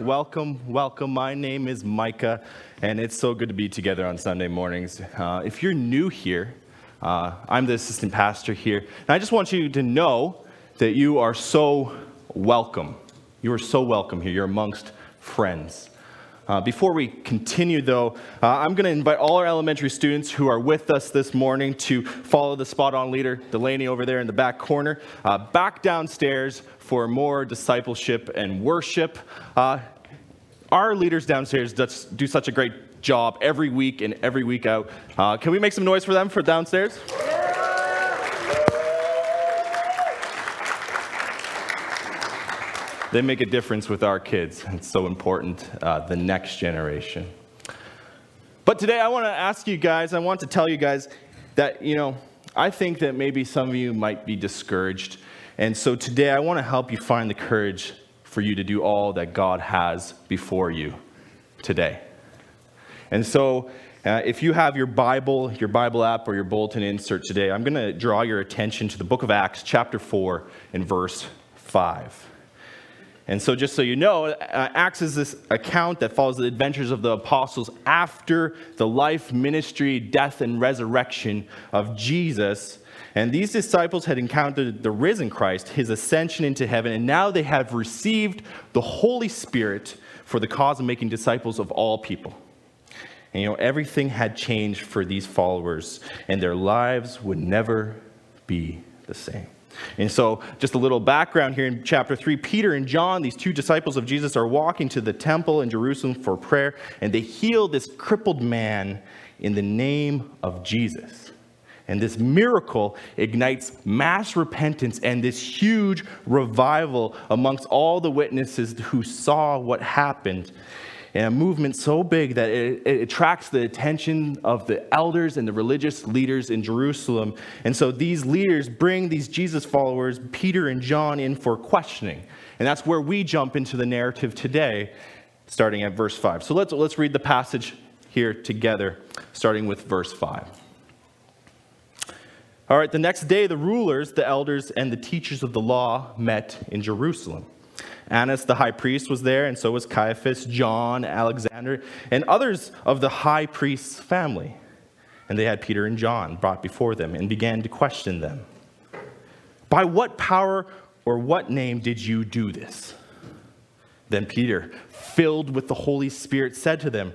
Welcome, welcome. My name is Micah, and it's so good to be together on Sunday mornings. Uh, if you're new here, uh, I'm the assistant pastor here, and I just want you to know that you are so welcome. You are so welcome here. You're amongst friends. Uh, before we continue, though, uh, I'm going to invite all our elementary students who are with us this morning to follow the spot on leader, Delaney, over there in the back corner, uh, back downstairs for more discipleship and worship. Uh, our leaders downstairs do such a great job every week and every week out. Uh, can we make some noise for them for downstairs? They make a difference with our kids. It's so important, uh, the next generation. But today I want to ask you guys, I want to tell you guys that, you know, I think that maybe some of you might be discouraged. And so today I want to help you find the courage for you to do all that God has before you today. And so, uh, if you have your Bible, your Bible app, or your bulletin insert today, I'm going to draw your attention to the book of Acts, chapter 4, and verse 5. And so, just so you know, uh, Acts is this account that follows the adventures of the apostles after the life, ministry, death, and resurrection of Jesus. And these disciples had encountered the risen Christ, his ascension into heaven, and now they have received the Holy Spirit for the cause of making disciples of all people. And you know, everything had changed for these followers, and their lives would never be the same. And so, just a little background here in chapter 3 Peter and John, these two disciples of Jesus, are walking to the temple in Jerusalem for prayer, and they heal this crippled man in the name of Jesus. And this miracle ignites mass repentance and this huge revival amongst all the witnesses who saw what happened and a movement so big that it, it, attracts the attention of the elders and the religious leaders in Jerusalem. And so these leaders bring these Jesus followers, Peter and John, in for questioning. And that's where we jump into the narrative today, starting at verse 5. So let's, let's read the passage here together, starting with verse 5. All right, the next day, the rulers, the elders, and the teachers of the law met in Jerusalem. Annas the high priest was there, and so was Caiaphas, John, Alexander, and others of the high priest's family. And they had Peter and John brought before them and began to question them. By what power or what name did you do this? Then Peter, filled with the Holy Spirit, said to them,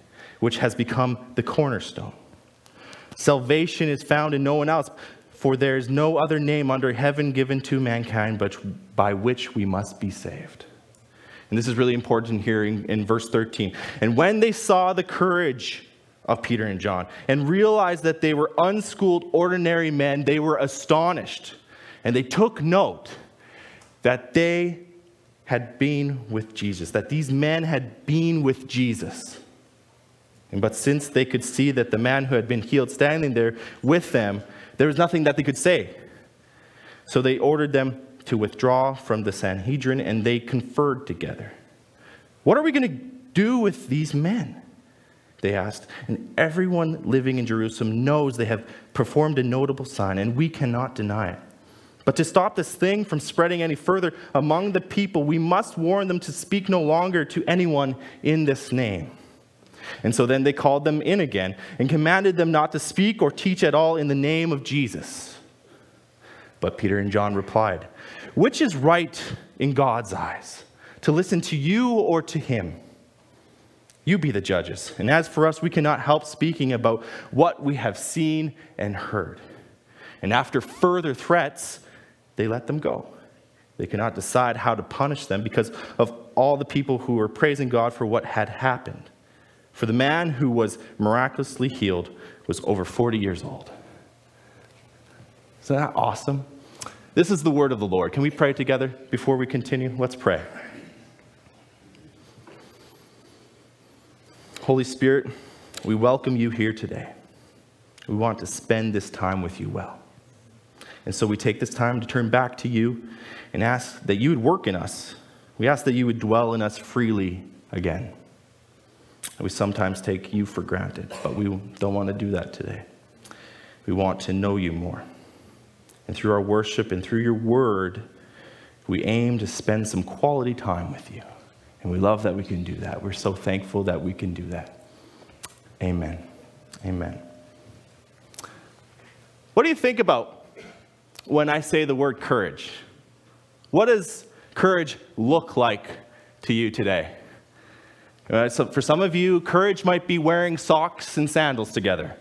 which has become the cornerstone. Salvation is found in no one else, for there is no other name under heaven given to mankind but by which we must be saved. And this is really important here in, in verse 13. And when they saw the courage of Peter and John and realized that they were unschooled, ordinary men, they were astonished. And they took note that they had been with Jesus, that these men had been with Jesus. But since they could see that the man who had been healed standing there with them, there was nothing that they could say. So they ordered them to withdraw from the Sanhedrin, and they conferred together. What are we going to do with these men? They asked. And everyone living in Jerusalem knows they have performed a notable sign, and we cannot deny it. But to stop this thing from spreading any further among the people, we must warn them to speak no longer to anyone in this name. And so then they called them in again and commanded them not to speak or teach at all in the name of Jesus. But Peter and John replied, which is right in God's eyes, to listen to you or to him? You be the judges. And as for us, we cannot help speaking about what we have seen and heard. And after further threats, they let them go. They could not decide how to punish them because of all the people who were praising God for what had happened. For the man who was miraculously healed was over 40 years old. Isn't that awesome? This is the word of the Lord. Can we pray together before we continue? Let's pray. Holy Spirit, we welcome you here today. We want to spend this time with you well. And so we take this time to turn back to you and ask that you would work in us. We ask that you would dwell in us freely again. We sometimes take you for granted, but we don't want to do that today. We want to know you more. And through our worship and through your word, we aim to spend some quality time with you. And we love that we can do that. We're so thankful that we can do that. Amen. Amen. What do you think about when I say the word courage? What does courage look like to you today? Uh, so for some of you, courage might be wearing socks and sandals together,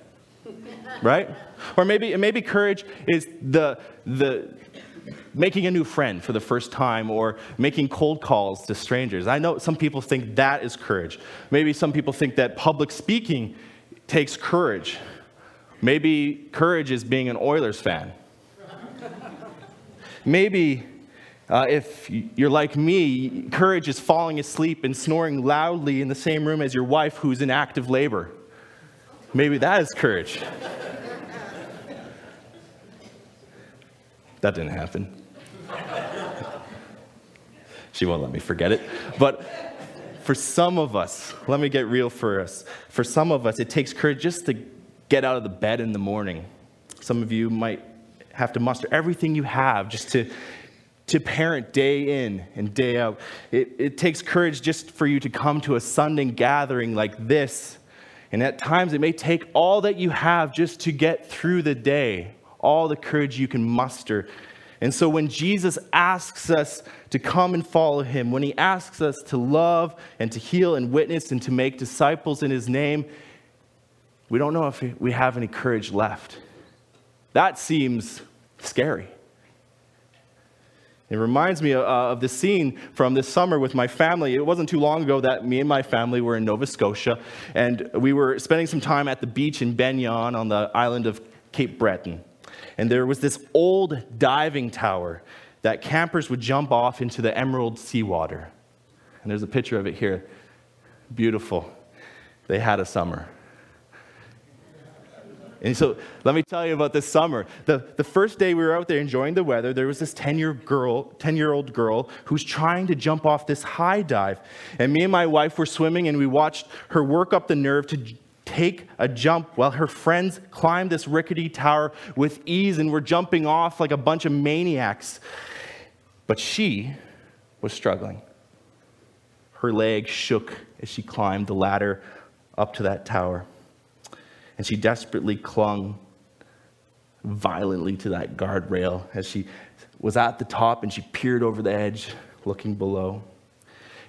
right? Or maybe, maybe courage is the, the, making a new friend for the first time or making cold calls to strangers. I know some people think that is courage. Maybe some people think that public speaking takes courage. Maybe courage is being an Oilers fan. Maybe uh, if you're like me, courage is falling asleep and snoring loudly in the same room as your wife who's in active labor. Maybe that is courage. That didn't happen. she won't let me forget it. But for some of us, let me get real for us. For some of us, it takes courage just to get out of the bed in the morning. Some of you might have to muster everything you have just to, to parent day in and day out. It, it takes courage just for you to come to a Sunday gathering like this. And at times, it may take all that you have just to get through the day all the courage you can muster. And so when Jesus asks us to come and follow him, when he asks us to love and to heal and witness and to make disciples in his name, we don't know if we have any courage left. That seems scary. It reminds me uh, of the scene from this summer with my family. It wasn't too long ago that me and my family were in Nova Scotia, and we were spending some time at the beach in Ben Eoin on the island of Cape Breton. And there was this old diving tower that campers would jump off into the emerald seawater. And there's a picture of it here. Beautiful. They had a summer. And so let me tell you about this summer. The, the first day we were out there enjoying the weather, there was this 10 year girl, 10 year old girl who's trying to jump off this high dive. And me and my wife were swimming and we watched her work up the nerve to take a jump while her friends climbed this rickety tower with ease and were jumping off like a bunch of maniacs. But she was struggling. Her legs shook as she climbed the ladder up to that tower. And she desperately clung violently to that guardrail as she was at the top and she peered over the edge, looking below.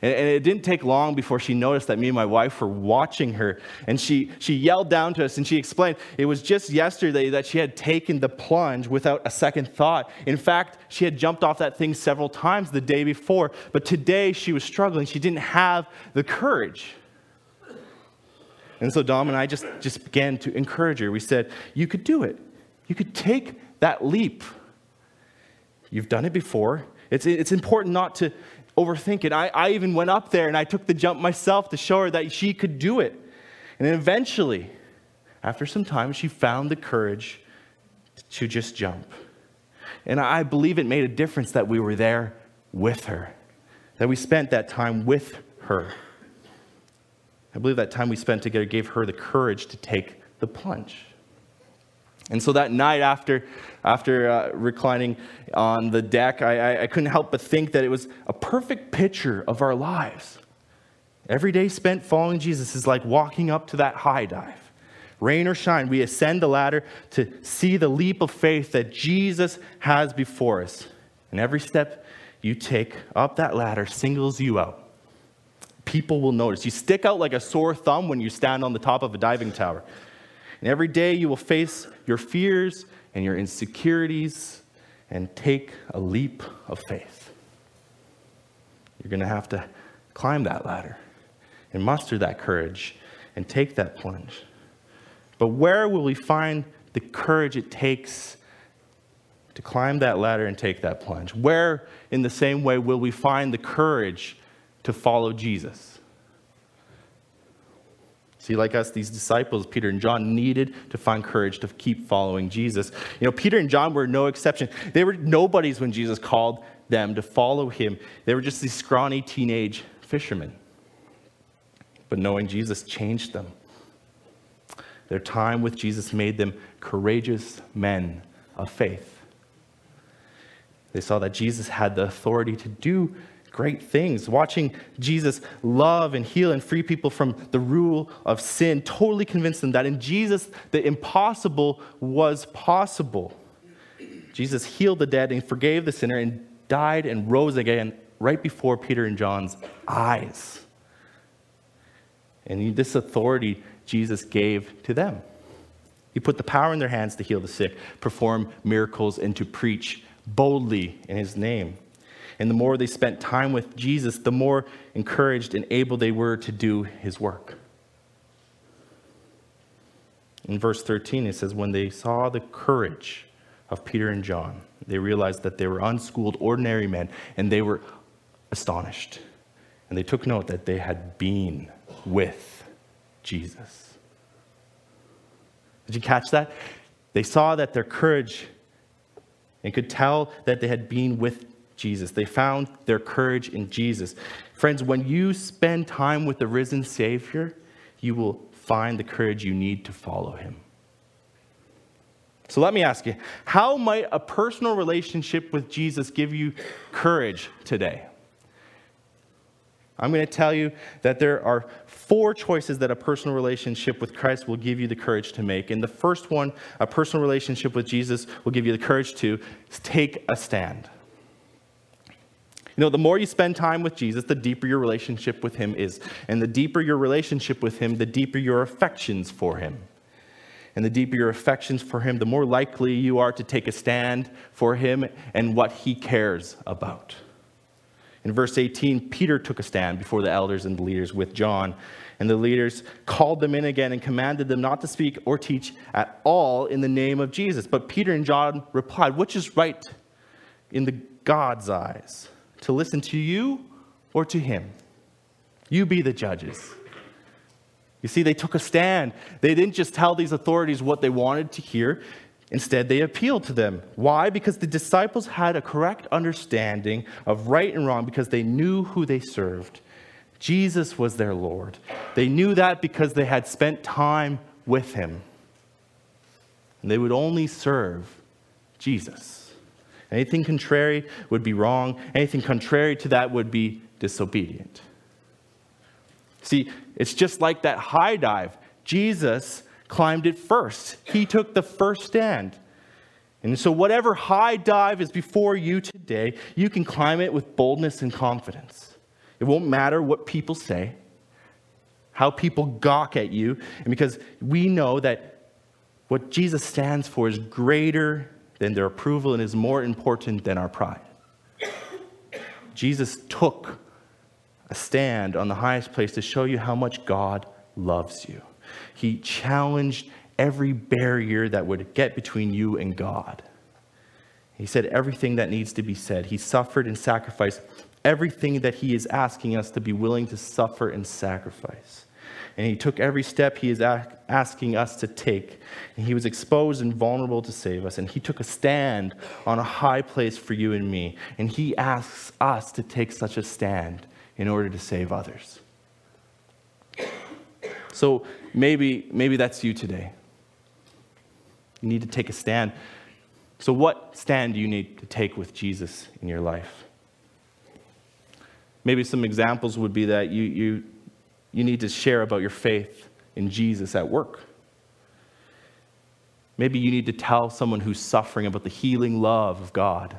And, and, it didn't take long before she noticed that me and my wife were watching her. And she, she yelled down to us and she explained it was just yesterday that she had taken the plunge without a second thought. In fact, she had jumped off that thing several times the day before. But today she was struggling. She didn't have the courage. And so Dom and I just, just began to encourage her. We said, You could do it. You could take that leap. You've done it before. It's, it's important not to, overthink it. I, I even went up there and I took the jump myself to show her that she could do it. And then eventually, after some time, she found the courage to just jump. And I believe it made a difference that we were there with her, that we spent that time with her. I believe that time we spent together gave her the courage to take the plunge. And so that night after, after uh, reclining on the deck, I, I, I couldn't help but think that it was a perfect picture of our lives. Every day spent following Jesus is like walking up to that high dive. Rain or shine, we ascend the ladder to see the leap of faith that Jesus has before us. And every step you take up that ladder singles you out People will notice. You stick out like a sore thumb when you stand on the top of a diving tower. And every day you will face your fears and your insecurities and take a leap of faith. You're going to have to climb that ladder and muster that courage and take that plunge. But where will we find the courage it takes to climb that ladder and take that plunge? Where, in the same way, will we find the courage to follow Jesus? See, like us, these disciples, Peter and John, needed to find courage to keep following Jesus. You know, Peter and John were no exception. They were nobodies when Jesus called them to follow him. They were just these scrawny teenage fishermen. But knowing Jesus changed them. Their time with Jesus made them courageous men of faith. They saw that Jesus had the authority to do great things. Watching Jesus love and heal and free people from the rule of sin totally convinced them that in Jesus, the impossible was possible. Jesus healed the dead and forgave the sinner and died and rose again right before Peter and John's eyes. And this authority Jesus gave to them. He put the power in their hands to heal the sick, perform miracles, and to preach boldly in his name. And the more they spent time with Jesus, the more encouraged and able they were to do his work. In verse 13, it says, When they saw the courage of Peter and John, they realized that they were unschooled, ordinary men, and they were astonished. And they took note that they had been with Jesus. Did you catch that? They saw that their courage and could tell that they had been with Jesus. They found their courage in Jesus. Friends, when you spend time with the risen Savior, you will find the courage you need to follow him. So let me ask you how might a personal relationship with Jesus give you courage today? I'm going to tell you that there are four choices that a personal relationship with Christ will give you the courage to make. And the first one, a personal relationship with Jesus will give you the courage to take a stand. You know, the more you spend time with Jesus, the deeper your relationship with him is. And the deeper your relationship with him, the deeper your affections for him. And the deeper your affections for him, the more likely you are to take a stand for him and what he cares about. In verse 18, Peter took a stand before the elders and the leaders with John. And the leaders called them in again and commanded them not to speak or teach at all in the name of Jesus. But Peter and John replied, Which is right in the God's eyes? To listen to you or to him? You be the judges. You see, they took a stand. They didn't just tell these authorities what they wanted to hear, Instead, they appealed to them. Why? Because the disciples had a correct understanding of right and wrong because they knew who they served. Jesus was their Lord. They knew that because they had spent time with him. And they would only serve Jesus. Anything contrary would be wrong. Anything contrary to that would be disobedient. See, it's just like that high dive. Jesus climbed it first. He took the first stand. And so, whatever high dive is before you today, you can climb it with boldness and confidence. It won't matter what people say, how people gawk at you, and because we know that what Jesus stands for is greater than their approval is more important than our pride. Jesus took a stand on the highest place to show you how much God loves you. He challenged every barrier that would get between you and God. He said everything that needs to be said. He suffered and sacrificed everything that he is asking us to be willing to suffer and sacrifice. And he took every step he is asking us to take. And he was exposed and vulnerable to save us. And he took a stand on a high place for you and me. And he asks us to take such a stand in order to save others. So maybe, maybe that's you today. You need to take a stand. So, what stand do you need to take with Jesus in your life? Maybe some examples would be that you, you, you need to share about your faith in Jesus at work. Maybe you need to tell someone who's suffering about the healing love of God.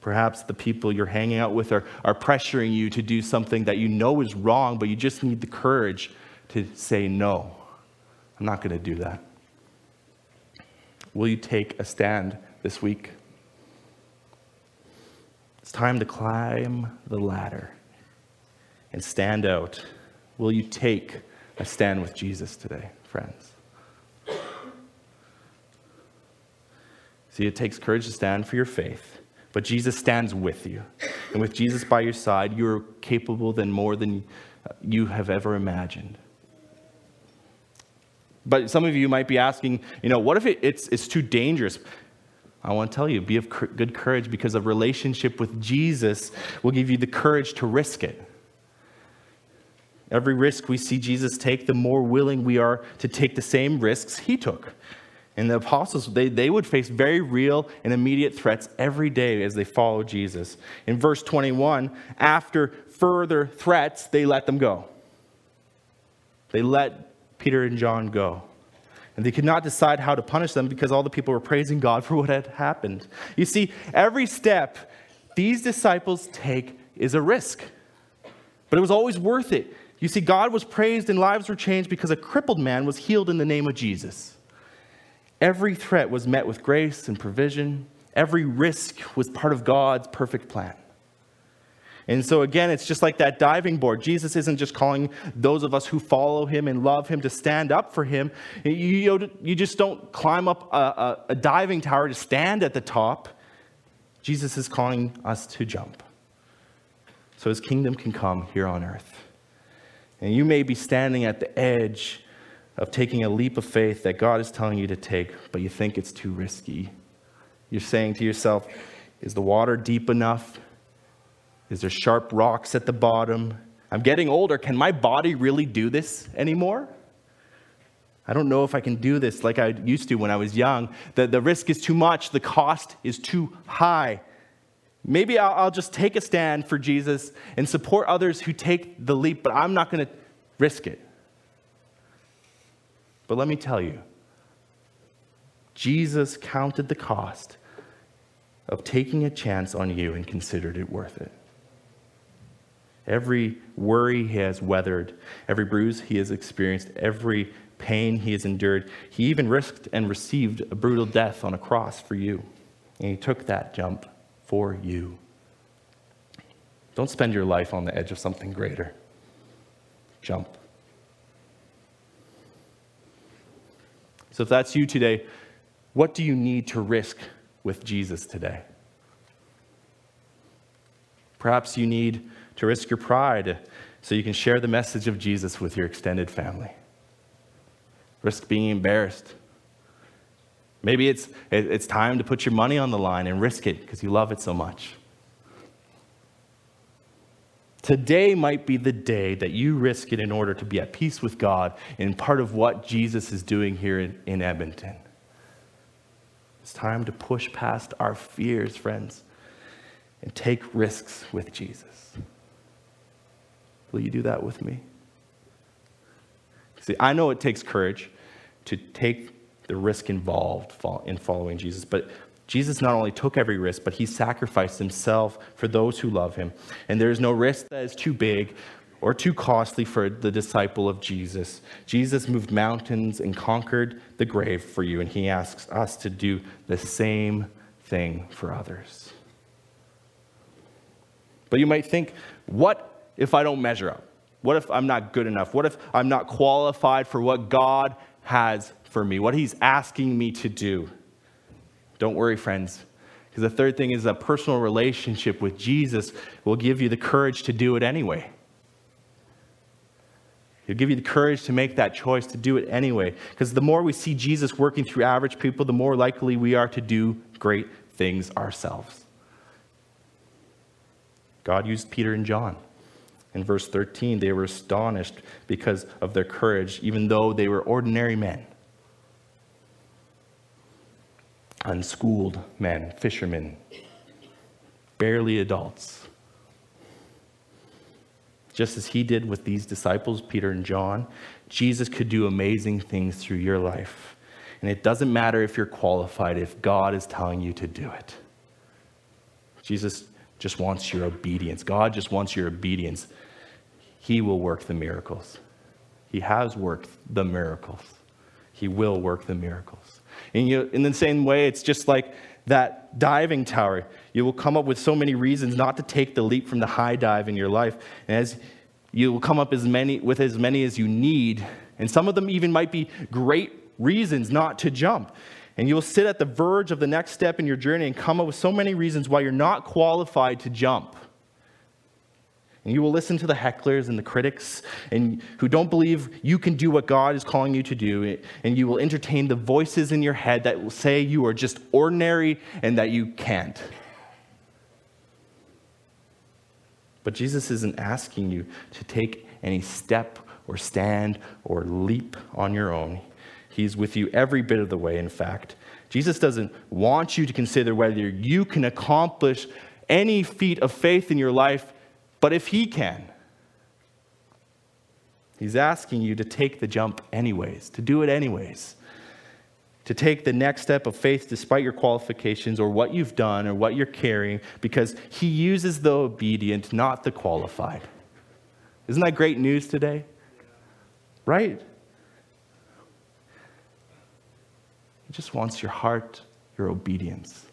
Perhaps the people you're hanging out with are, are pressuring you to do something that you know is wrong, but you just need the courage to say, No, I'm not going to do that. Will you take a stand this week? It's time to climb the ladder and stand out. Will you take a stand with Jesus today, friends? See, it takes courage to stand for your faith. But Jesus stands with you. And with Jesus by your side, you're capable than more than you have ever imagined. But some of you might be asking, you know, what if it, it's, it's too dangerous? I want to tell you, be of good courage because a relationship with Jesus will give you the courage to risk it. Every risk we see Jesus take, the more willing we are to take the same risks he took. And the apostles, they, they would face very real and immediate threats every day as they followed Jesus. In verse 21, after further threats, they let them go. They let Peter and John go. And they could not decide how to punish them because all the people were praising God for what had happened. You see, every step these disciples take is a risk, but it was always worth it. You see, God was praised and lives were changed because a crippled man was healed in the name of Jesus. Every threat was met with grace and provision. Every risk was part of God's perfect plan. And so, again, it's just like that diving board. Jesus isn't just calling those of us who follow him and love him to stand up for him. You, you just don't climb up a, a, a diving tower to stand at the top. Jesus is calling us to jump so his kingdom can come here on earth. And you may be standing at the edge of taking a leap of faith that God is telling you to take, but you think it's too risky. You're saying to yourself, is the water deep enough? Is there sharp rocks at the bottom? I'm getting older. Can my body really do this anymore? I don't know if I can do this like I used to when I was young. The, the risk is too much, the cost is too high. Maybe I'll, I'll just take a stand for Jesus and support others who take the leap, but I'm not going to risk it. But let me tell you, Jesus counted the cost of taking a chance on you and considered it worth it. Every worry he has weathered, every bruise he has experienced, every pain he has endured, he even risked and received a brutal death on a cross for you. And he took that jump for you. Don't spend your life on the edge of something greater. Jump. So if that's you today, what do you need to risk with Jesus today? Perhaps you need to risk your pride so you can share the message of Jesus with your extended family. Risk being embarrassed. Maybe it's, it's time to put your money on the line and risk it because you love it so much. Today might be the day that you risk it in order to be at peace with God and part of what Jesus is doing here in, in Edmonton. It's time to push past our fears, friends, and take risks with Jesus. Will you do that with me? See, I know it takes courage to take the risk involved in following Jesus, but Jesus not only took every risk, but he sacrificed himself for those who love him. And there is no risk that is too big or too costly for the disciple of Jesus. Jesus moved mountains and conquered the grave for you, and he asks us to do the same thing for others. But you might think, what if I don't measure up? What if I'm not good enough? What if I'm not qualified for what God has for me, what he's asking me to do? Don't worry, friends. Because the third thing is a personal relationship with Jesus will give you the courage to do it anyway. He'll give you the courage to make that choice to do it anyway. Because the more we see Jesus working through average people, the more likely we are to do great things ourselves. God used Peter and John. In verse 13, they were astonished because of their courage, even though they were ordinary men unschooled men, fishermen, barely adults. Just as he did with these disciples, Peter and John, Jesus could do amazing things through your life. And it doesn't matter if you're qualified, if God is telling you to do it. Jesus just wants your obedience. God just wants your obedience. He will work the miracles. He has worked the miracles. He will work the miracles. And you, in the same way, it's just like that diving tower. You will come up with so many reasons not to take the leap from the high dive in your life. And as you will come up as many, with as many as you need. And some of them even might be great reasons not to jump. And you will sit at the verge of the next step in your journey and come up with so many reasons why you're not qualified to jump. And you will listen to the hecklers and the critics and who don't believe you can do what God is calling you to do. And you will entertain the voices in your head that will say you are just ordinary and that you can't. But Jesus isn't asking you to take any step or stand or leap on your own. He's with you every bit of the way, in fact. Jesus doesn't want you to consider whether you can accomplish any feat of faith in your life but if he can, he's asking you to take the jump anyways, to do it anyways, to take the next step of faith despite your qualifications or what you've done or what you're carrying, because he uses the obedient, not the qualified. Isn't that great news today? Right? He just wants your heart, your obedience.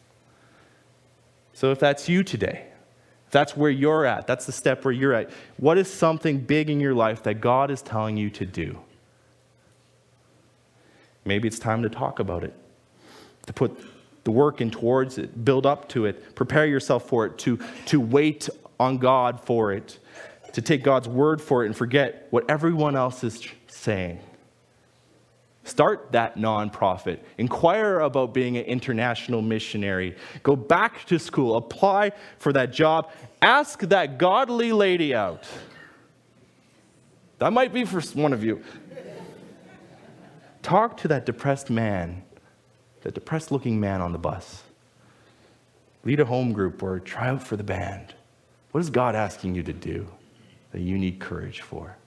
So if that's you today, that's where you're at. That's the step where you're at. What is something big in your life that God is telling you to do? Maybe it's time to talk about it, to put the work in towards it, build up to it, prepare yourself for it, to, to wait on God for it, to take God's word for it and forget what everyone else is saying. Start that nonprofit. Inquire about being an international missionary. Go back to school. Apply for that job. Ask that godly lady out. That might be for one of you. Talk to that depressed man, that depressed looking man on the bus. Lead a home group or try out for the band. What is God asking you to do that you need courage for?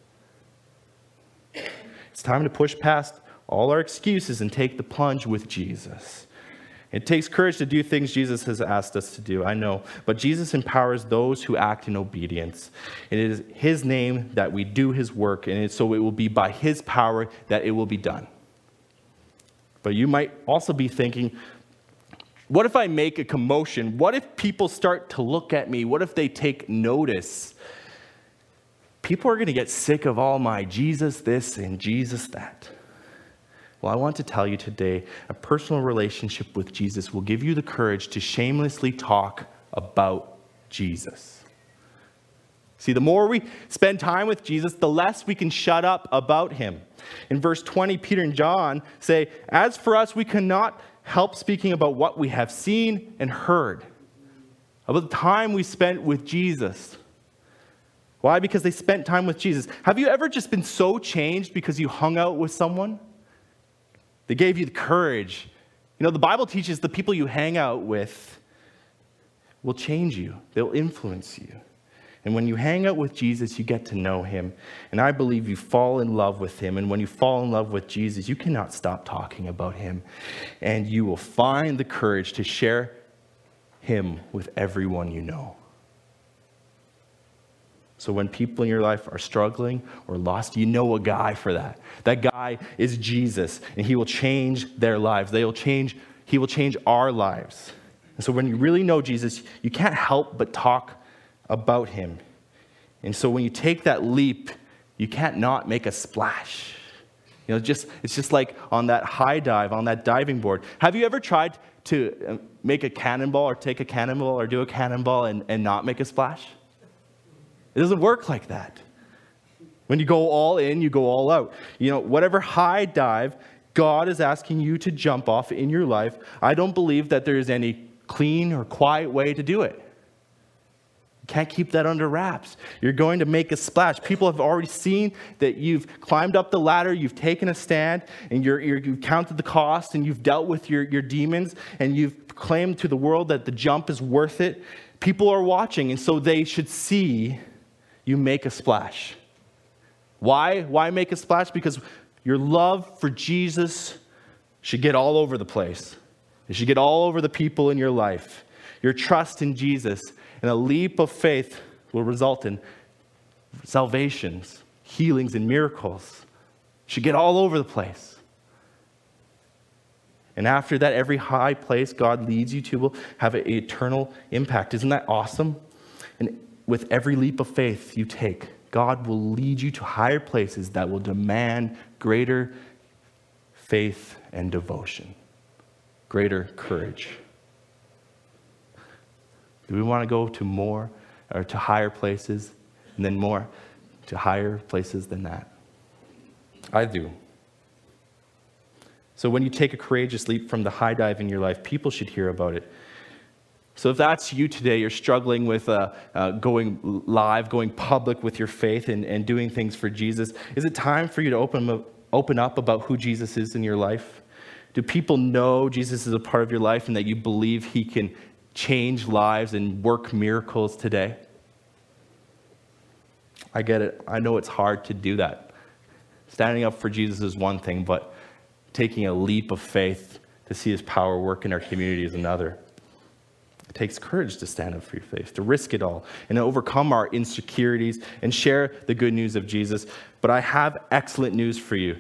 It's time to push past all our excuses and take the plunge with Jesus. It takes courage to do things Jesus has asked us to do, I know, but Jesus empowers those who act in obedience. It is His name that we do His work, and so it will be by His power that it will be done. But you might also be thinking, what if I make a commotion? What if people start to look at me? What if they take notice? People are going to get sick of all my Jesus this and Jesus that. Well, I want to tell you today a personal relationship with Jesus will give you the courage to shamelessly talk about Jesus. See, the more we spend time with Jesus, the less we can shut up about him. In verse 20, Peter and John say, As for us, we cannot help speaking about what we have seen and heard, about the time we spent with Jesus. Why? Because they spent time with Jesus. Have you ever just been so changed because you hung out with someone? They gave you the courage. You know, the Bible teaches the people you hang out with will change you, they'll influence you. And when you hang out with Jesus, you get to know him. And I believe you fall in love with him. And when you fall in love with Jesus, you cannot stop talking about him. And you will find the courage to share him with everyone you know. So when people in your life are struggling or lost, you know a guy for that. That guy is Jesus, and he will change their lives. They will change, he will change our lives. And so when you really know Jesus, you can't help but talk about him. And so when you take that leap, you can't not make a splash. You know, just it's just like on that high dive, on that diving board. Have you ever tried to uh, make a cannonball or take a cannonball or do a cannonball and, and not make a splash? It doesn't work like that. When you go all in, you go all out. You know, whatever high dive God is asking you to jump off in your life, I don't believe that there is any clean or quiet way to do it. You can't keep that under wraps. You're going to make a splash. People have already seen that you've climbed up the ladder, you've taken a stand, and you have counted the cost, and you've dealt with your, your demons, and you've claimed to the world that the jump is worth it. People are watching, and so they should see you make a splash. Why? Why make a splash? Because your love for Jesus should get all over the place. It should get all over the people in your life. your trust in Jesus, and a leap of faith will result in salvations, healings, and miracles. Should get all over the place. And after that, every high place God leads you to will have an eternal impact. Isn't that awesome? And with every leap of faith you take, God will lead you to higher places that will demand greater faith and devotion, greater courage. Do we want to go to more or to higher places and then more to higher places than that? I do. So when you take a courageous leap from the high dive in your life, people should hear about it. So if that's you today, you're struggling with uh, uh, going live, going public with your faith and, and doing things for Jesus, is it time for you to open open up about who Jesus is in your life? Do people know Jesus is a part of your life and that you believe he can change lives and work miracles today? I get it. I know it's hard to do that. Standing up for Jesus is one thing, but taking a leap of faith to see his power work in our community is another. It takes courage to stand up for your faith, to risk it all, and to overcome our insecurities and share the good news of Jesus. But I have excellent news for you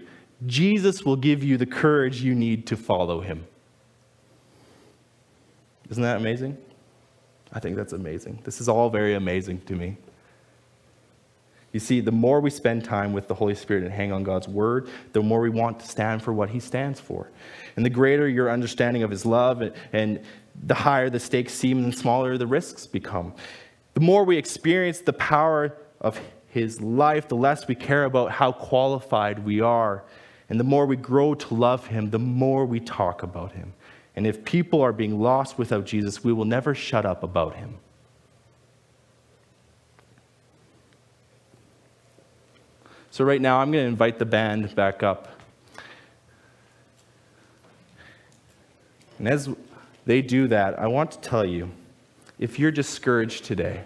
Jesus will give you the courage you need to follow him. Isn't that amazing? I think that's amazing. This is all very amazing to me. You see, the more we spend time with the Holy Spirit and hang on God's word, the more we want to stand for what he stands for. And the greater your understanding of his love and the higher the stakes seem and smaller the risks become. The more we experience the power of his life, the less we care about how qualified we are. And the more we grow to love him, the more we talk about him. And if people are being lost without Jesus, we will never shut up about him. So, right now, I'm going to invite the band back up. And as they do that, I want to tell you if you're discouraged today,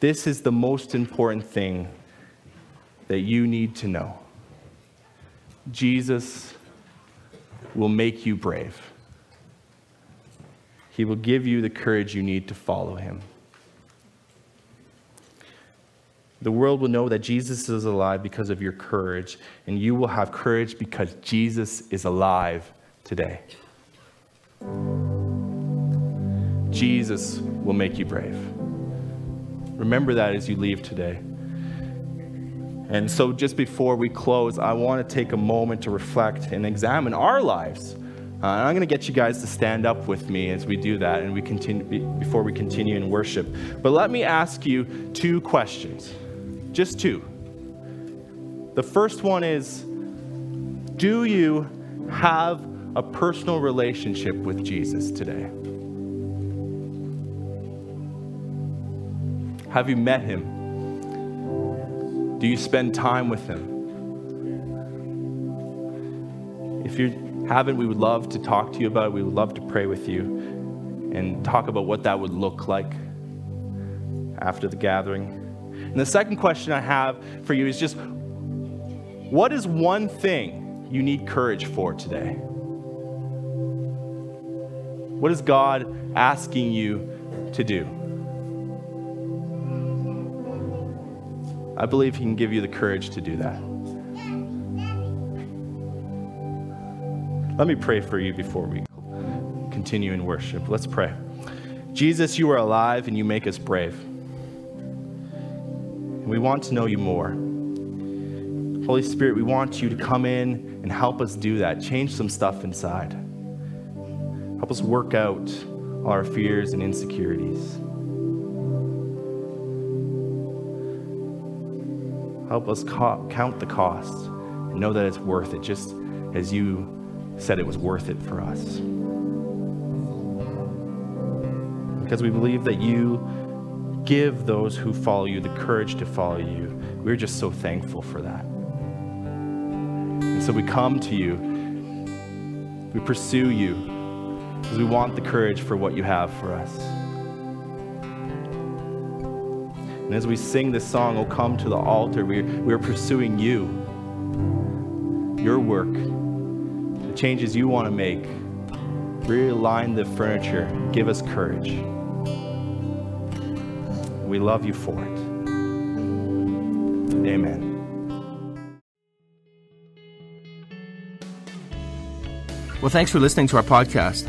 this is the most important thing that you need to know. Jesus will make you brave. He will give you the courage you need to follow him. The world will know that Jesus is alive because of your courage, and you will have courage because Jesus is alive today. Jesus will make you brave. Remember that as you leave today. And so, just before we close, I want to take a moment to reflect and examine our lives. Uh, and I'm going to get you guys to stand up with me as we do that and we continue before we continue in worship. But let me ask you two questions. Just two. The first one is Do you have a personal relationship with Jesus today? Have you met him? Do you spend time with him? If you haven't, we would love to talk to you about it. We would love to pray with you and talk about what that would look like after the gathering. And the second question I have for you is just what is one thing you need courage for today? What is God asking you to do? I believe He can give you the courage to do that. Let me pray for you before we continue in worship. Let's pray. Jesus, you are alive and you make us brave. We want to know you more. Holy Spirit, we want you to come in and help us do that. Change some stuff inside. Help us work out our fears and insecurities. Help us ca- count the cost and know that it's worth it, just as you said it was worth it for us. Because we believe that you give those who follow you the courage to follow you. We're just so thankful for that. And so we come to you, we pursue you, because we want the courage for what you have for us. And as we sing this song, Oh Come to the Altar, we're, we're pursuing you, your work, the changes you want to make, realign the furniture. Give us courage. We love you for it. Amen. Well, thanks for listening to our podcast.